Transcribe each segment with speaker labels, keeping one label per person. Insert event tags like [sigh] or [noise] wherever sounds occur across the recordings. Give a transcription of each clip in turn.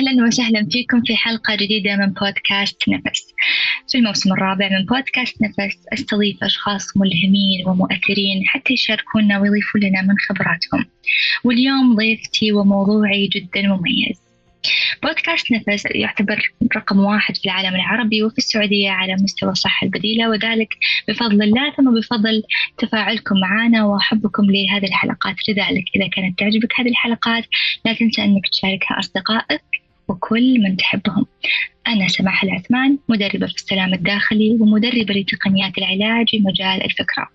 Speaker 1: أهلا وسهلا فيكم في حلقة جديدة من بودكاست نفس. في الموسم الرابع من بودكاست نفس أستضيف أشخاص ملهمين ومؤثرين حتى يشاركونا ويضيفوا لنا من خبراتهم. واليوم ضيفتي وموضوعي جدا مميز. بودكاست نفس يعتبر رقم واحد في العالم العربي وفي السعودية على مستوى الصحة البديلة وذلك بفضل الله ثم بفضل تفاعلكم معنا وحبكم لهذه الحلقات. لذلك إذا كانت تعجبك هذه الحلقات لا تنسى أنك تشاركها أصدقائك. وكل من تحبهم. أنا سماح العثمان مدربة في السلام الداخلي ومدربة لتقنيات العلاج في مجال الفكرة.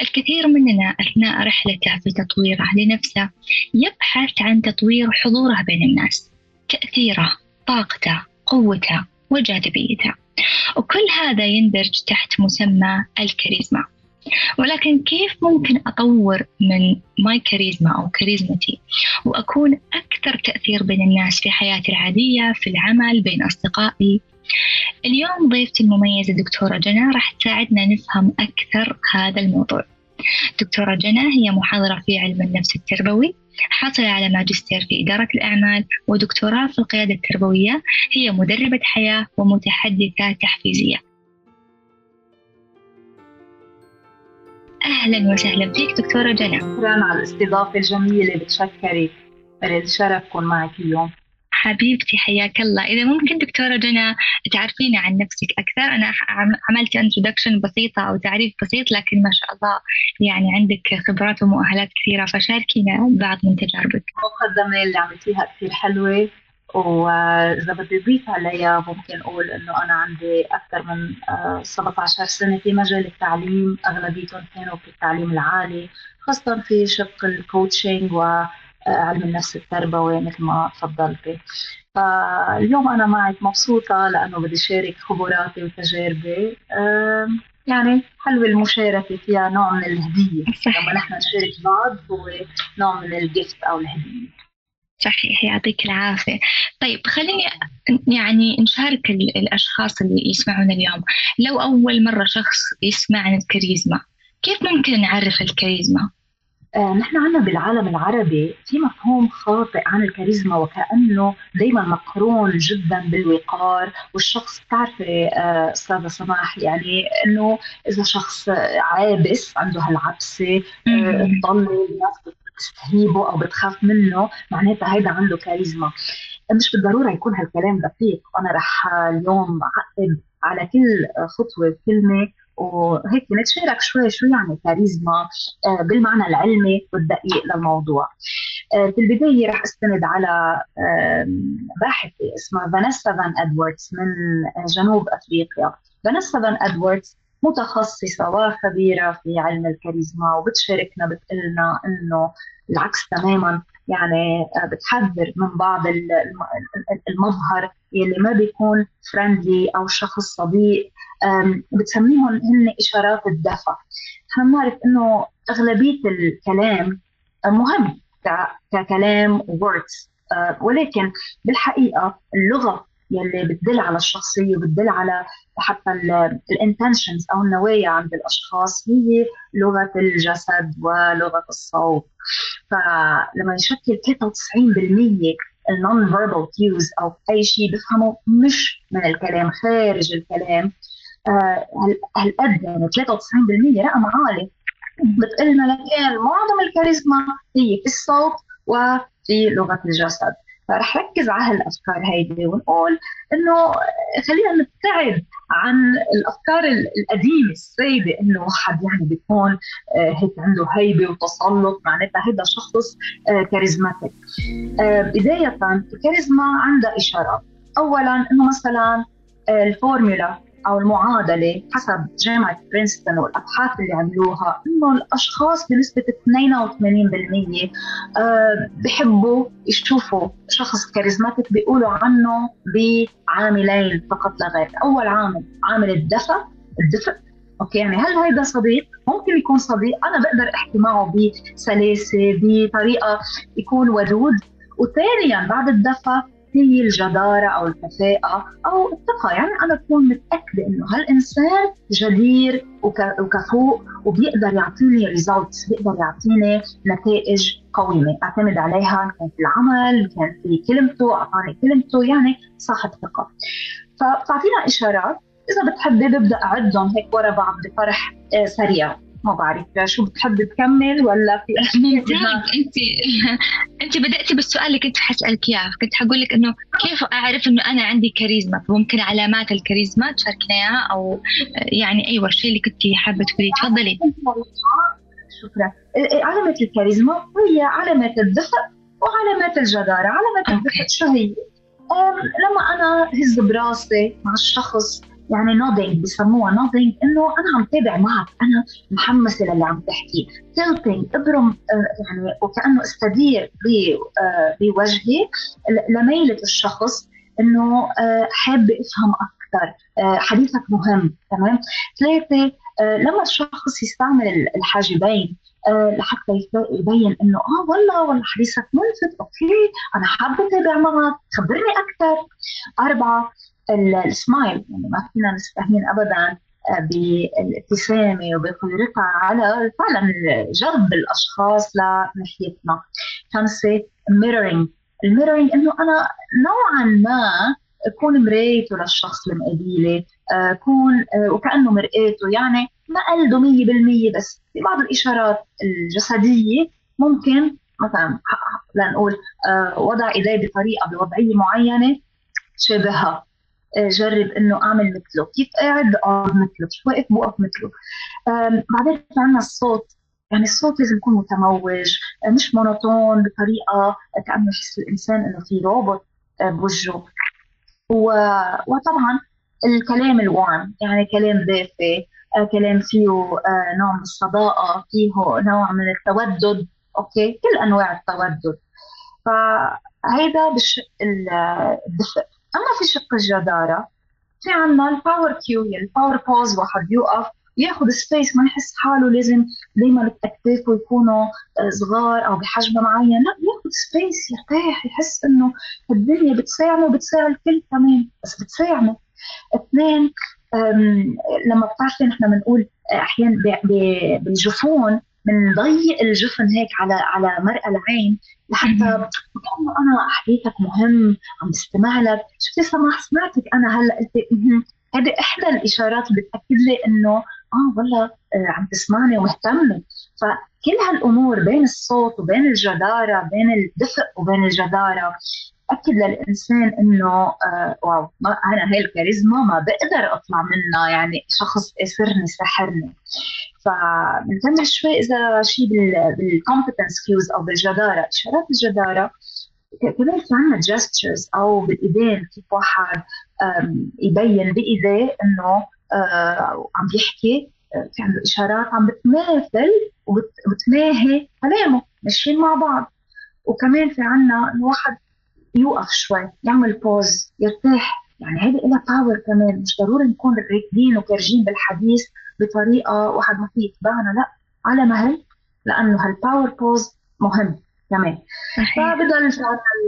Speaker 1: الكثير مننا أثناء رحلته في تطويره لنفسه يبحث عن تطوير حضوره بين الناس تأثيره طاقته قوته وجاذبيته. وكل هذا يندرج تحت مسمى الكاريزما. ولكن كيف ممكن أطور من my charisma أو كاريزمتي وأكون أكثر تأثير بين الناس في حياتي العادية في العمل بين أصدقائي؟ اليوم ضيفتي المميزة دكتورة جنى راح تساعدنا نفهم أكثر هذا الموضوع. دكتورة جنى هي محاضرة في علم النفس التربوي حاصلة على ماجستير في إدارة الأعمال ودكتوراه في القيادة التربوية. هي مدربة حياة ومتحدثة تحفيزية. أهلا وسهلا. فيك دكتورة جنى.
Speaker 2: شكرا على الاستضافة الجميلة بتشكري. الشرف كون معك اليوم.
Speaker 1: حبيبتي حياك الله. إذا ممكن دكتورة جنى تعرفينا عن نفسك أكثر؟ أنا عملت انترودكشن بسيطة أو تعريف بسيط لكن ما شاء الله يعني عندك خبرات ومؤهلات كثيرة فشاركينا بعض من تجاربك.
Speaker 2: المقدمة اللي عملتيها كثير حلوة. وإذا بدي أضيف عليها ممكن أقول إنه أنا عندي أكثر من 17 آه، سنة في مجال التعليم. أغلبيتهم كانوا في التعليم العالي خاصة في شق الكوتشنج و علم النفس التربوي مثل ما تفضلتي. فاليوم أنا معك مبسوطة لأنه بدي شارك خبراتي وتجاربي. يعني حلوة المشاركة فيها نوع من الهدية. [laughs] لما نحن نشارك بعض هو نوع من الجفت أو الهدية.
Speaker 1: صحيح يعطيك العافية. طيب خليني يعني نشارك الأشخاص اللي يسمعون اليوم. لو أول مرة شخص يسمع عن الكاريزما كيف ممكن نعرف الكاريزما؟
Speaker 2: آه، نحن عندنا بالعالم العربي في مفهوم خاطئ عن الكاريزما وكأنه دائما مقرون جدا بالوقار والشخص بتعرفي آه، أستاذة سماح يعني إنه إذا شخص عابس عنده هالعبسه آه، تضل الناس بتستهيبه أو بتخاف منه معناتها هيدا عنده كاريزما. مش بالضرورة يكون هالكلام دقيق. أنا رح اليوم أعقب على كل خطوة كلمه وهيك نتشارك شوي شو يعني كاريزما آه، بالمعنى العلمي والدقيق للموضوع. آه، في البداية رح أستند على باحثة اسمها فانيسا فان إدواردز من جنوب أفريقيا. فانيسا فان إدواردز متخصصة وخبيرة في علم الكاريزما وبتشاركنا بتقلنا إنه العكس تماما. يعني آه، بتحذر من بعض المظاهر يلي ما بيكون friendly أو شخص صديق. بتسميهم هن إشارات الدفع. نعرف إنه أغلبية الكلام مهم ككلام words آه، ولكن بالحقيقة اللغة يلي بتدل على الشخصية وبتدل على حتى ال intentions أو النوايا عند الأشخاص هي لغة الجسد ولغة الصوت. فلما يشكل 93% ال non-verbal cues أو أي شيء بفهمه مش من الكلام خارج الكلام آه، هالقد يعني 93% رقم عالي. بتقلنا لكن معظم الكاريزما هي في الصوت وفي لغة الجسد. فرح ركز على هالأفكار هيدي ونقول إنه خلينا نبتعد عن الأفكار القديمة السائدة إنه واحد يعني بيكون آه، هيك عنده هيبة وتسلط معناتها هذا شخص آه، charismatic. بداية الكاريزما عندها إشارات. اولا إنه مثلا الفورمولا أو المعادلة حسب جامعة برينستون والأبحاث اللي عملوها إنه الأشخاص بنسبة 82% آه، بحبوا يشوفوا شخص charismatic بيقولوا عنه بعاملين فقط لا غير، أول عامل عامل الدفء الدفء. okay يعني هل هيدا صديق؟ ممكن يكون صديق. أنا بقدر أحكي معه بسلاسة بطريقة يكون ودود. وثانيا بعد الدفى هي الجدارة أو الكفاءة أو الثقة. يعني أنا أكون متأكدة إنه هالإنسان جدير وكفوء وبيقدر يعطيني results بيقدر يعطيني نتائج قويمة أعتمد عليها كان في العمل كان في كلمته أعطاني كلمته يعني صاحب ثقة. فتعطينا إشارات. إذا بتحبي ببدأ أعدهم هيك ورا بعض بطرح آه، سريع. ما بعرف شو بتحب تكمل ولا في
Speaker 1: انت [laughs] أنت بدأتي بالسؤال اللي كنت حسألك إياه. كنت حقول لك إنه كيف أعرف إنه أنا عندي كاريزما؟ ممكن علامات الكاريزما تشاركنا اياها أو يعني أيوه الشيء اللي كنت حابة تقولي تفضلي.
Speaker 2: شكرا. علامة الكاريزما هي علامة الدفء وعلامات الجدارة. علامة الدفء شو هي؟ لما أنا هز براسي مع الشخص يعني nodding بسموها nodding إنه أنا عم تابع معك أنا محمسه للي عم تحكيه tilting إبرم آه، يعني وكأنه استدير آه، بوجهي لميلة الشخص إنه آه، حابه افهم أكثر حديثك مهم تمام؟ ثلاثة لما الشخص يستعمل الحاجبين لحتى يبين إنه آه والله والله حديثك ملفت okay أنا حابة أتابع معك خبرني أكثر أربعة السمايل يعني ما فينا نستهين ابدا آه، بالابتسامة وبقدرتها على فعلا جذب الأشخاص لناحيتنا. خمسه mirroring ال mirroring إنه أنا نوعا ما أكون مرايته للشخص اللي مقابله أكون آه، وكأنه مرآته. يعني ما قلده 100% بس في بعض الإشارات الجسدية ممكن مثلا لنقول آه، وضع إيديه بطريقة بوضعية معينة تشابهها آه، جرب إنه أعمل مثله. كيف قاعد أقعد مثله؟ كيف واقف بوقف مثله؟ بعدين في عندنا الصوت. يعني الصوت لازم يكون متموج آه، مش monotone بطريقة كانه يحس الإنسان إنه في روبوت آه، بوجهه. وطبعا الكلام ال warm يعني كلام دافئ كلام فيه نوع من الصداقة فيه نوع من التودد أوكي؟ كل أنواع التودد. فهيدا بالشق الدفء. أما في شق الجدارة في عنا ال power cue يعني ال power pose واحد يوقف ياخذ space ما يحس حاله لازم دائما اكتافه يكونوا آه، صغار أو بحجم معين لا ياخذ space يرتاح يحس إنه الدنيا بتساعده وبتساعد الكل كمان بس بتساعده. اثنين لما بتعرفي نحن بنقول أحيانا بالجفون بنضيق الجفن هيك على على مرأى العين لحتى كأنه أنا حديثك مهم عم بستمع لك شفتي سماح سمعتك أنا هلأ قلت هذه إحدى الإشارات اللي بتأكد لي إنه آه والله آه، عم تسمعني ومهتمه فكل هالأمور بين الصوت وبين الجدارة بين الدفء وبين الجدارة اكد للإنسان إنه آه wow ما أنا هاي الكاريزما ما بقدر أطلع منها يعني شخص اسرني سحرني. فبنكمل شوي إذا شيء بال competence cues أو بالجدارة. إشارات الجدارة كمان في عندنا gestures أو بالإيدين كيف واحد يبين بإيديه إنه آه، عم بيحكي آه، في عنده إشارات عم بتماثل وبتماهي كلامه ماشيين مع بعض. وكمان في عندنا الواحد يوقف شوي يعمل pause يرتاح. يعني هيدي لها power كمان. مش ضروري نكون راكدين وكارجين بالحديث بطريقة واحد ما في يتبعنا لأ على مهل لأنه هال power pause مهم. كمان في عندنا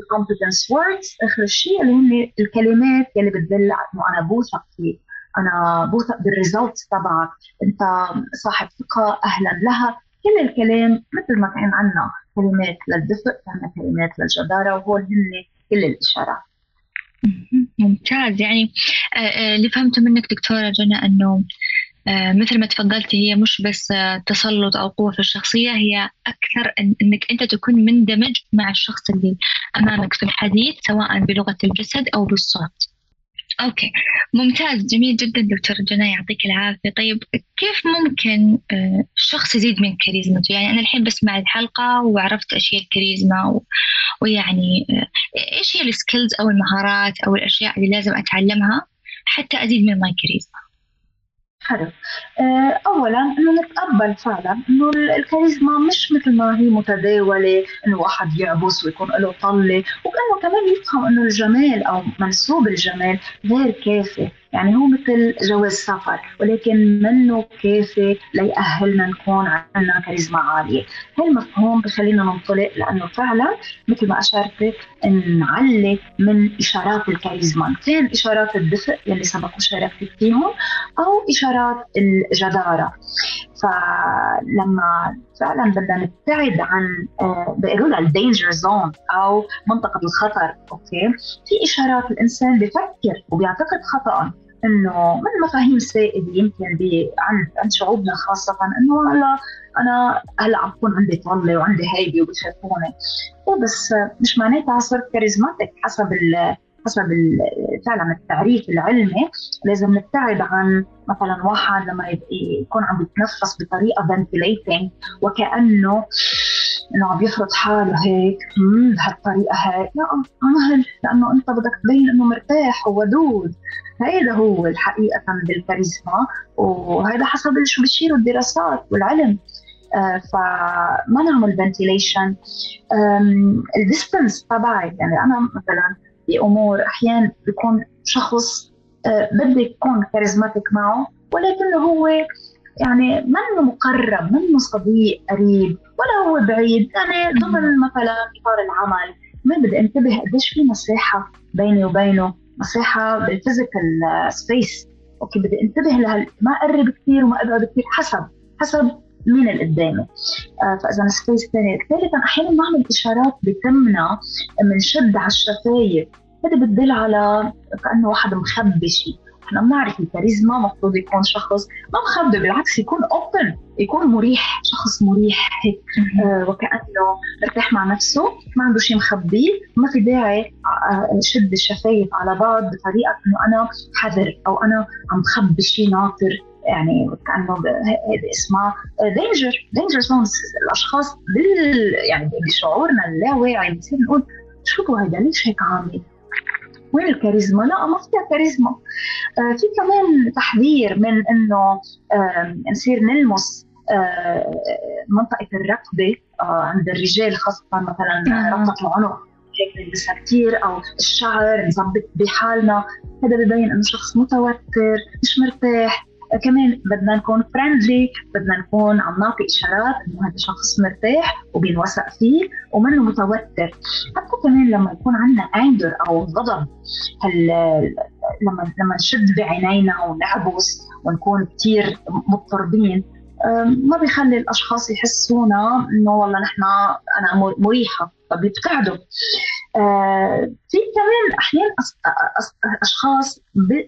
Speaker 2: ال competence words آخر شيء اللي هن الكلمات اللي بتدل إنه أنا بوثق فيك أنا بوثق بال results تبعك. أنت صاحب ثقة أهلا لها. كل الكلام مثل ما كان عندنا كلمات للدفء عندنا كلمات للجدارة وهول هن كل الإشارات.
Speaker 1: ممتاز. يعني آه، آه، اللي فهمته منك دكتورة جنى آه، مثل ما تفضلتي هي مش بس تسلط أو قوة في الشخصية هي أكثر أنك أنت تكون مندمج مع الشخص اللي أمامك في الحديث سواء بلغة الجسد أو بالصوت. أوكي. ممتاز. جميل جدا دكتور جنى يعطيك العافية. طيب كيف ممكن الشخص يزيد من كاريزمته؟ يعني أنا الحين بسمع الحلقة وعرفت اشياء الكاريزما و... ويعني إيش هي ال skills أو المهارات أو الأشياء اللي لازم أتعلمها حتى أزيد من my charisma
Speaker 2: حلو. آه، اولا إنه نتقبل فعلا إنه الكاريزما مش مثل ما هي متداولة إنه واحد يعبس ويكون له طلة وكانه كمان يفهم إنه الجمال أو منسوب الجمال غير كافي. يعني هو مثل جواز سفر ولكن منه كافي ليأهلنا نكون عندنا كاريزما عالية. هالمفهوم بخلينا ننطلق لأنه فعلا مثل ما أشرت نعلي من إشارات الكاريزما. كان إشارات الدفء يلي سبق وشاركت فيهم أو إشارات الجدارة. فلما فعلا بدنا نبتعد عن بيقولوا لها ال danger zone أو منطقة الخطر okay؟ في إشارات الإنسان بفكر وبيعتقد خطا إنه من مفاهيم سائده يمكن عند عند شعوبنا خاصة إنه هلا أنا هلأ عم بكون عندي طلة وعندي هيبة وبشوفوني بس مش معناتها صرت charismatic حسب حسب فعلا التعريف العلمي لازم نبتعد عن مثلا واحد لما يكون عم يتنفس بطريقة ventilating وكأنه إنه عم يفرض حاله هيك بهالطريقة هيك؟ لا عمل لأنه أنت بدك تبين إنه مرتاح وودود. هيدا هو الحقيقة بالكاريزما وهذا حسب شو بيشيروا الدراسات والعلم. آه فما نعمل ventilation ال distance تبعي يعني أنا مثلا في أمور أحيانا بيكون شخص آه، بدي يكون charismatic معه ولكنه هو يعني منه مقرب منه صديق قريب ولا هو بعيد. يعني ضمن مثلا إطار العمل ما بدي انتبه قديش في مساحه بيني وبينه. مساحه بال physical space okay بدي انتبه لها ما أقرب كثير وما أبعد كثير حسب حسب مين اللي قدامي. آه فإذا space ثاني ثالثا أحيانا نعمل إشارات بتمنا بنشد على الشفايف هذا بتدل على كأنه واحد مخبي شيء إحنا بنعرف الكاريزما المفروض يكون شخص ما مخبي بالعكس يكون open يكون مريح شخص مريح هيك. آه وكأنه مرتاح مع نفسه ما عنده شيء مخبيه ما في داعي آه، شد الشفايف على بعض بطريقة إنه أنا حذر أو أنا عم بخبي شيء ناطر يعني كأنه هذه اسمها danger danger zones الأشخاص بال يعني بشعورنا اللاواعي بنصير نقول شو هذا ليش هيك عامل؟ وين الكاريزما؟ لا ما فيها كاريزما. آه في كمان تحذير من إنه نصير نلمس آه منطقة الركبه آه عند الرجال خاصة مثلا ربطه العنق هيك نلبسها كثير أو الشعر نظبط بحالنا. هذا ببين إنه شخص متوتر مش مرتاح. كمان بدنا نكون فريندلي بدنا نكون عم نعطي إشارات إنه هذا شخص مرتاح وبينوثق فيه ومنه متوتر. حتى كمان لما يكون عندنا انجر أو غضب هل لما لما نشد بعينينا ونعبس ونكون كثير مضطربين ما بيخلي الأشخاص يحسونا إنه والله نحن أنا مريحة فبيبتعدوا آه، في كمان أحيانا أشخاص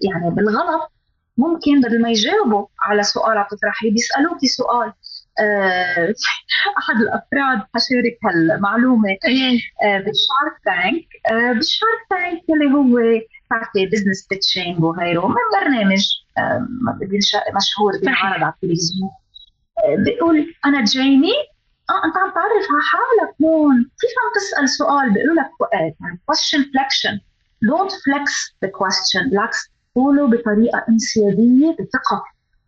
Speaker 2: يعني بالغلط ممكن بدل ما يجاوبوا على سؤال عم تطرحيه بيسالوكي سؤال أه [laughs] أحد الأفراد حشارك هالمعلومة. أه بال Shark Tank. أه بال Shark Tank اللي هو بتعرفي business pitching وغيره. من برنامج مشهور بينعرض على التلفزيون. بيقول أنا جيمي آه أنت عم تعرف على حالك هون. كيف عم تسأل سؤال؟ بيقولوا لك يعني question flexion. Don't flex the question. بالعكس قولوا بطريقة انسيابية بثقه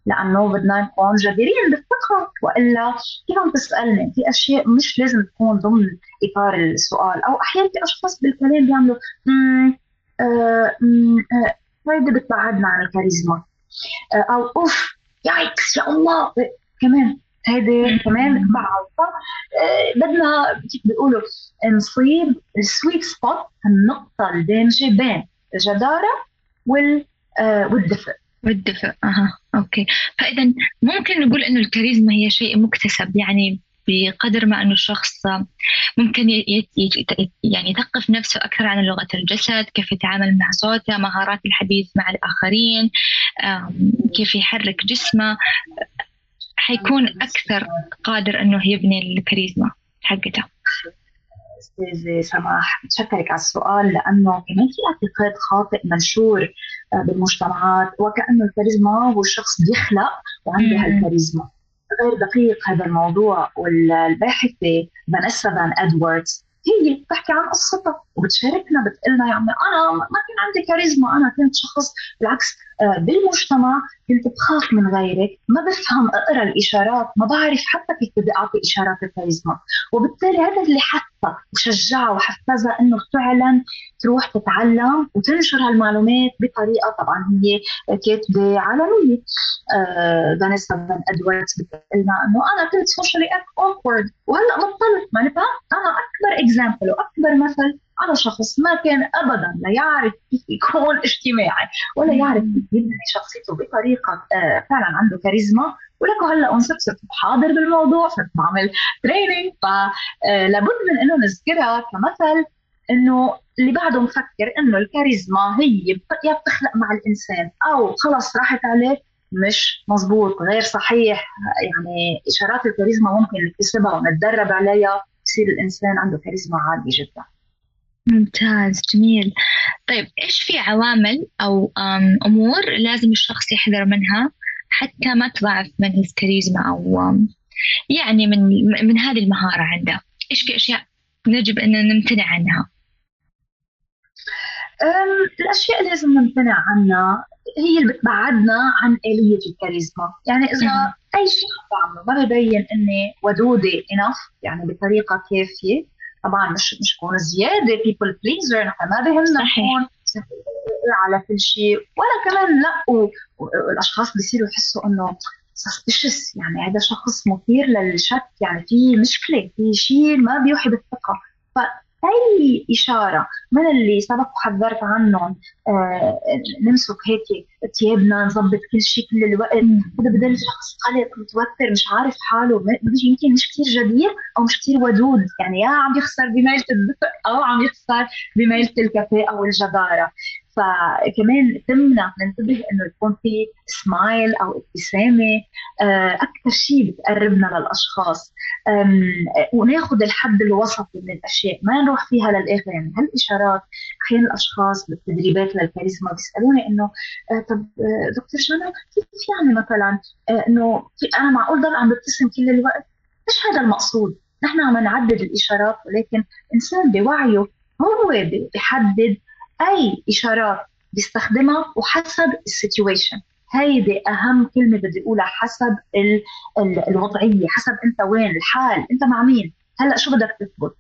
Speaker 2: لأنه بدنا نكون جديرين بالثقة. وإلا كيف عم تسألني؟ في أشياء مش لازم تكون ضمن إطار السؤال. أو أحيانا في أشخاص بالكلام بيعملوا هيدي آه بتبعدنا عن الكاريزما. آه أو oof yikes يا الله. كمان هيدي كمان آه بدنا كيف بيقولوا نصيب ال sweet spot النقطة الدامجه بين الجدارة وال آه، والدفء.
Speaker 1: والدفء. أها أوكي. فإذا ممكن نقول إنه الكاريزما هي شيء مكتسب يعني بقدر ما إنه الشخص ممكن يعني يثقف نفسه أكثر عن لغة الجسد، كيف يتعامل مع صوته، مهارات الحديث مع الآخرين، كيف يحرك جسمه. حيكون أكثر قادر إنه يبني الكاريزما حقته.
Speaker 2: استاذة سماح بتشكرك على السؤال لأنه كمان في اعتقاد خاطئ منشور آه، بالمجتمعات وكأنه الكاريزما هو الشخص بيخلق وعنده هالكاريزما. غير دقيق هذا الموضوع والباحثة فانيسا فان إدواردز هي بتحكي عن قصتها وبتشاركنا بتقلنا يا عمي أنا ما كان عندي كاريزما أنا كنت شخص بالعكس بالمجتمع كنت بخاف من غيري ما بفهم أقرأ الإشارات ما بعرف حتى كيف بدي أعطي إشارات الكاريزما وبالتالي هذا اللي حتى وشجعها وحفزها إنه فعلا تروح تتعلم وتنشر هالمعلومات بطريقة طبعا هي كاتبة عالمية. آه فانيسا فان إدواردز بتقول إنه أنا كنت socially awkward وهلأ بطلت. ما أنا أكبر example وأكبر مثل على شخص ما كان ابدا لا يعرف كيف يكون اجتماعي ولا يعرف كيف يبني شخصيته بطريقة آه فعلا عنده كاريزما. ولكن هلأ أنصت صرت حاضر بالموضوع صرت بعمل تريننج فلابد آه، من إنه نذكرها كمثل إنه اللي بعده مفكر إنه الكاريزما هي يا بتخلق مع الإنسان. أو خلص راحت عليه مش مزبوط غير صحيح. يعني إشارات الكاريزما ممكن نكتسبها ونتدرب عليها يصير الإنسان عنده كاريزما عاليه جدا.
Speaker 1: ممتاز جميل. طيب إيش في عوامل أو أمور لازم الشخص يحذر منها حتى ما تضاعف منه الكاريزما أو يعني من من هذه المهارة عنده؟ إيش في أشياء يجب إن نمتنع عنها؟
Speaker 2: الأشياء اللي لازم نمتنع عنها هي اللي بتبعدنا عن آلية الكاريزما. يعني إذا أي شيء بعمله ما ببين إني ودودة enough يعني بطريقة كافية. طبعا مش مش كون زيادة people pleaser نحن ما بهمنا نكون على كل شيء. ولا كمان لا والأشخاص بيصيروا يحسوا إنه suspicious يعني هذا شخص مثير للشك يعني في مشكلة في شيء ما بيوحي بالثقة. اي اشاره من اللي سبق وحذرت عنهم؟ آه نمسك هيك ثيابنا نظبط كل شيء كل الوقت. هذا بدل شخص قلق متوتر مش عارف حاله يمكن مش كثير جدير أو مش كثير ودود. يعني يا عم يخسر بميلة الدفء أو عم يخسر بميلة الكفاءه والجداره فكمان تمنا ننتبه إنه يكون في سمايل أو ابتسامة آه، أكثر شيء بتقربنا للاشخاص وناخذ الحد الوسطي من الأشياء ما نروح فيها للآخر. يعني هالإشارات أحيانا الأشخاص بالتدريبات للكاريزما بيسألوني إنه آه، طب آه، دكتور شانا كيف يعني مثلا إنه أنا معقول ضل عم ببتسم كل الوقت؟ مش هذا المقصود. نحن عم نعدد الإشارات ولكن إنسان بوعيه هو بيحدد أي اشارات بيستخدمها وحسب السيتويشن. هيدي أهم كلمة بدي أقولها حسب ال ال الوضعية حسب أنت وين الحال أنت مع مين. هلأ شو بدك تثبت؟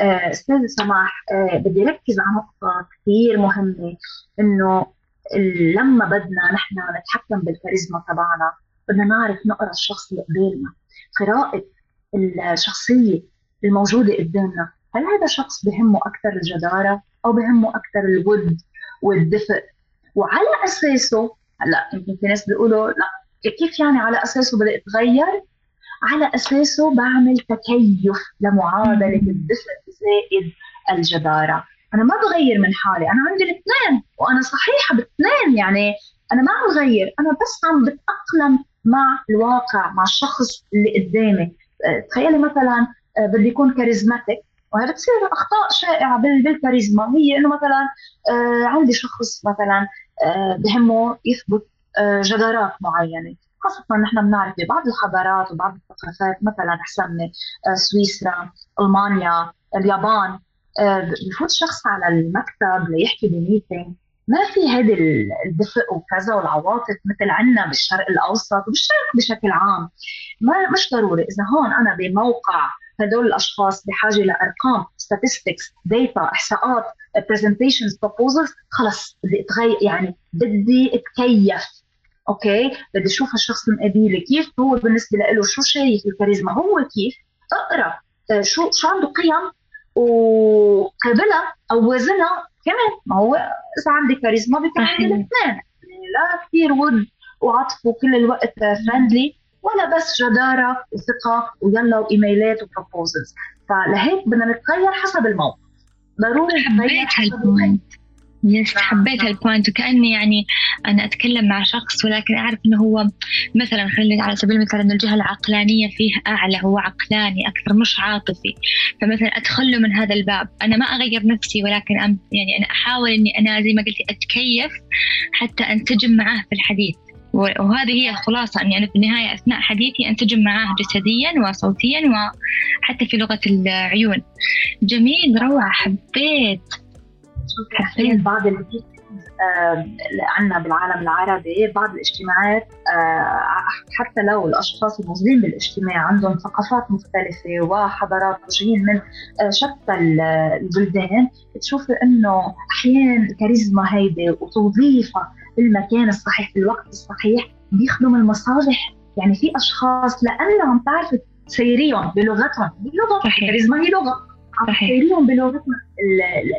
Speaker 2: آه، أستاذ سماح آه بدي ركز على نقطة كثير مهمة إنه لما بدنا نحن نتحكم بالكاريزما تبعنا بدنا نعرف نقرأ الشخص اللي قبالنا قراءة الشخصية الموجودة قدامنا هل هذا شخص بهمه أكثر الجدارة أو بهمه أكثر الود والدفء؟ وعلى أساسه هلأ يمكن في ناس بيقولوا لا كيف يعني على أساسه بدي اتغير على أساسه بعمل تكيف لمعادلة الدفء زائد الجدارة. أنا ما بغير من حالي أنا عندي الاثنين وأنا صحيحة بالاثنين يعني أنا ما عم بغير أنا بس عم بتأقلم مع الواقع مع الشخص اللي قدامي. تخيلي مثلا آه، بدي يكون charismatic وهذا بتصير أخطاء شائعة بالكاريزما. هي إنه مثلا آه عندي شخص مثلا آه بهمه يثبت آه جدارات معينة. خاصة نحن بنعرف ببعض الحضارات وبعض الثقافات مثلا حسمنا سويسرا، ألمانيا، اليابان. بفوت شخص على المكتب ليحكي ب meeting. ما في هذا الدفء وكذا والعواطف مثل عندنا بالشرق الأوسط وبالشرق بشكل عام. ما مش ضروري. إذا هون أنا بموقع هدول الأشخاص بحاجة لأرقام statistics data إحصاءات presentations proposals خلص بدي اتغير يعني بدي أتكيف. okay؟ بدي أشوف الشخص المقابلي كيف هو بالنسبة له شو شايف الكاريزما هو كيف؟ أقرأ آه، شو شو عنده قيم؟ وقابلها أو وازنها كمان. ما هو إذا عندي كاريزما بيكون عندي الاثنين. يعني لا كثير ود وعطف وكل الوقت friendly ولا بس جدارة وثقة ويلا وإيميلات و proposals فلهيك بدنا نتغير حسب الموقف. ضروري
Speaker 1: حبيت هال point yes نعم، حبيت نعم. هال point وكأني يعني أنا أتكلم مع شخص ولكن أعرف إنه هو مثلا خلينا على سبيل المثال إنه الجهة العقلانية فيه أعلى هو عقلاني أكثر مش عاطفي. فمثلا أدخل من هذا الباب. أنا ما أغير نفسي ولكن يعني أنا أحاول إني أنا زي ما قلتي أتكيف حتى أنسجم معاه في الحديث. وهذه هي الخلاصة أني أنا في النهاية أثناء حديثي أنسجم معاه جسديا وصوتيا وحتى في لغة العيون. جميل روعة حبيت.
Speaker 2: حبيت. بعض اللي عندنا بالعالم العربي بعض الاجتماعات حتى لو الأشخاص الموجودين بالاجتماع عندهم ثقافات مختلفة وحضارات وجايين من شتى البلدان بتشوفي إنه أحيانا الكاريزما هيدي وتوظيفها بالمكان الصحيح في الوقت الصحيح بيخدم المصالح. يعني في أشخاص لأنهم بتعرفي تسيريهم بلغتهم. بلغة الكاريزما هي لغة. تسيريهم بلغة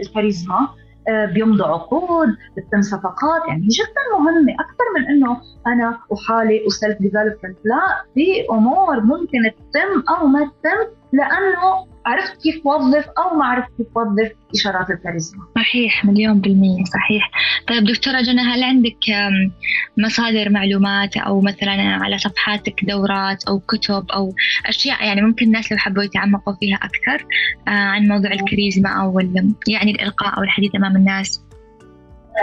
Speaker 2: الكاريزما آه، بيمضوا عقود بتتم صفقات. يعني جدا مهمة. أكثر من إنه أنا وحالي و self development لا في أمور ممكن تتم أو ما تتم لأنه عرفت كيف توظف أو ما عرفت كيف توظف إشارات الكاريزما.
Speaker 1: صحيح مليون بالمية صحيح. طيب دكتورة جنى هل عندك مصادر معلومات أو مثلا على صفحاتك دورات أو كتب أو أشياء يعني ممكن الناس لو حبوا يتعمقوا فيها أكثر آه، عن موضوع الكاريزما أو يعني الإلقاء أو الحديث أمام الناس؟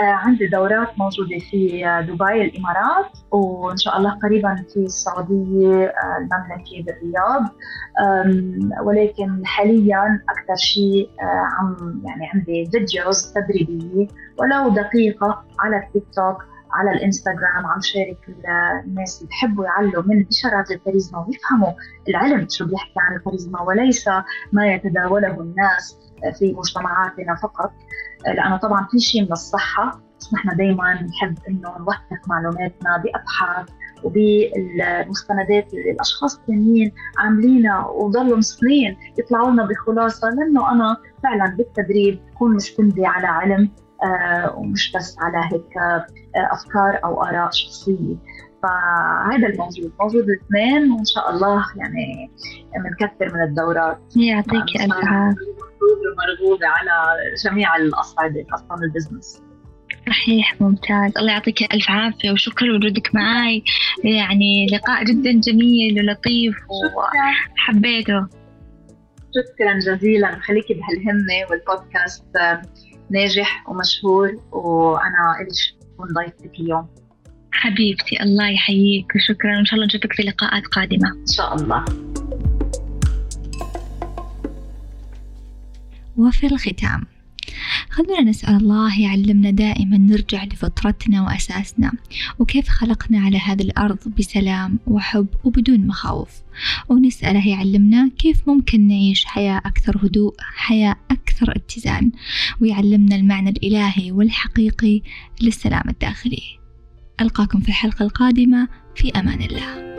Speaker 2: عندي دورات موجودة في دبي الإمارات وإن شاء الله قريبا في السعودية آه، المملكة بالرياض. ولكن حاليا أكثر شيء آه، عم يعني عندي فيديوز تدريبية ولو دقيقة على التيك توك على الإنستغرام عم شارك الناس اللي بحبوا يعلوا من إشارات الكاريزما ويفهموا العلم شو بيحكي عن الكاريزما وليس ما يتداوله الناس في مجتمعاتنا فقط. لأنه طبعا في شيء من الصحة بس نحن دائما بنحب إنه نوثق معلوماتنا بأبحاث وبالمستندات اللي الأشخاص الثانيين عاملينها وضلوا سنين يطلعوا لنا بخلاصة لأنه أنا فعلا بالتدريب بكون مستندة على علم آه ومش بس على هيك آه أفكار أو آراء شخصية. فهذا الموجود موجود الاثنين وإن شاء الله يعني بنكثر من الدورات.
Speaker 1: يعطيك ألف عافية.
Speaker 2: مرغوبه على جميع الأصعدة أصلا البزنس.
Speaker 1: صحيح ممتاز. الله يعطيك ألف عافية وشكرا لوجودك معي يعني لقاء جدا جميل ولطيف وحبيته
Speaker 2: شكرا. جزيلا. خليكي بهالهمة والبودكاست ناجح ومشهور وأنا إلي شكون ضيفتك اليوم.
Speaker 1: حبيبتي الله يحييك وشكرا. وإن شاء الله نشوفك في لقاءات قادمة.
Speaker 2: إن شاء الله.
Speaker 1: وفي الختام خلونا نسأل الله يعلمنا دائما نرجع لفطرتنا وأساسنا وكيف خلقنا على هذه الأرض بسلام وحب وبدون مخاوف. ونسأله يعلمنا كيف ممكن نعيش حياة أكثر هدوء حياة أكثر اتزان ويعلمنا المعنى الإلهي والحقيقي للسلام الداخلي ألقاكم في الحلقة القادمة في أمان الله.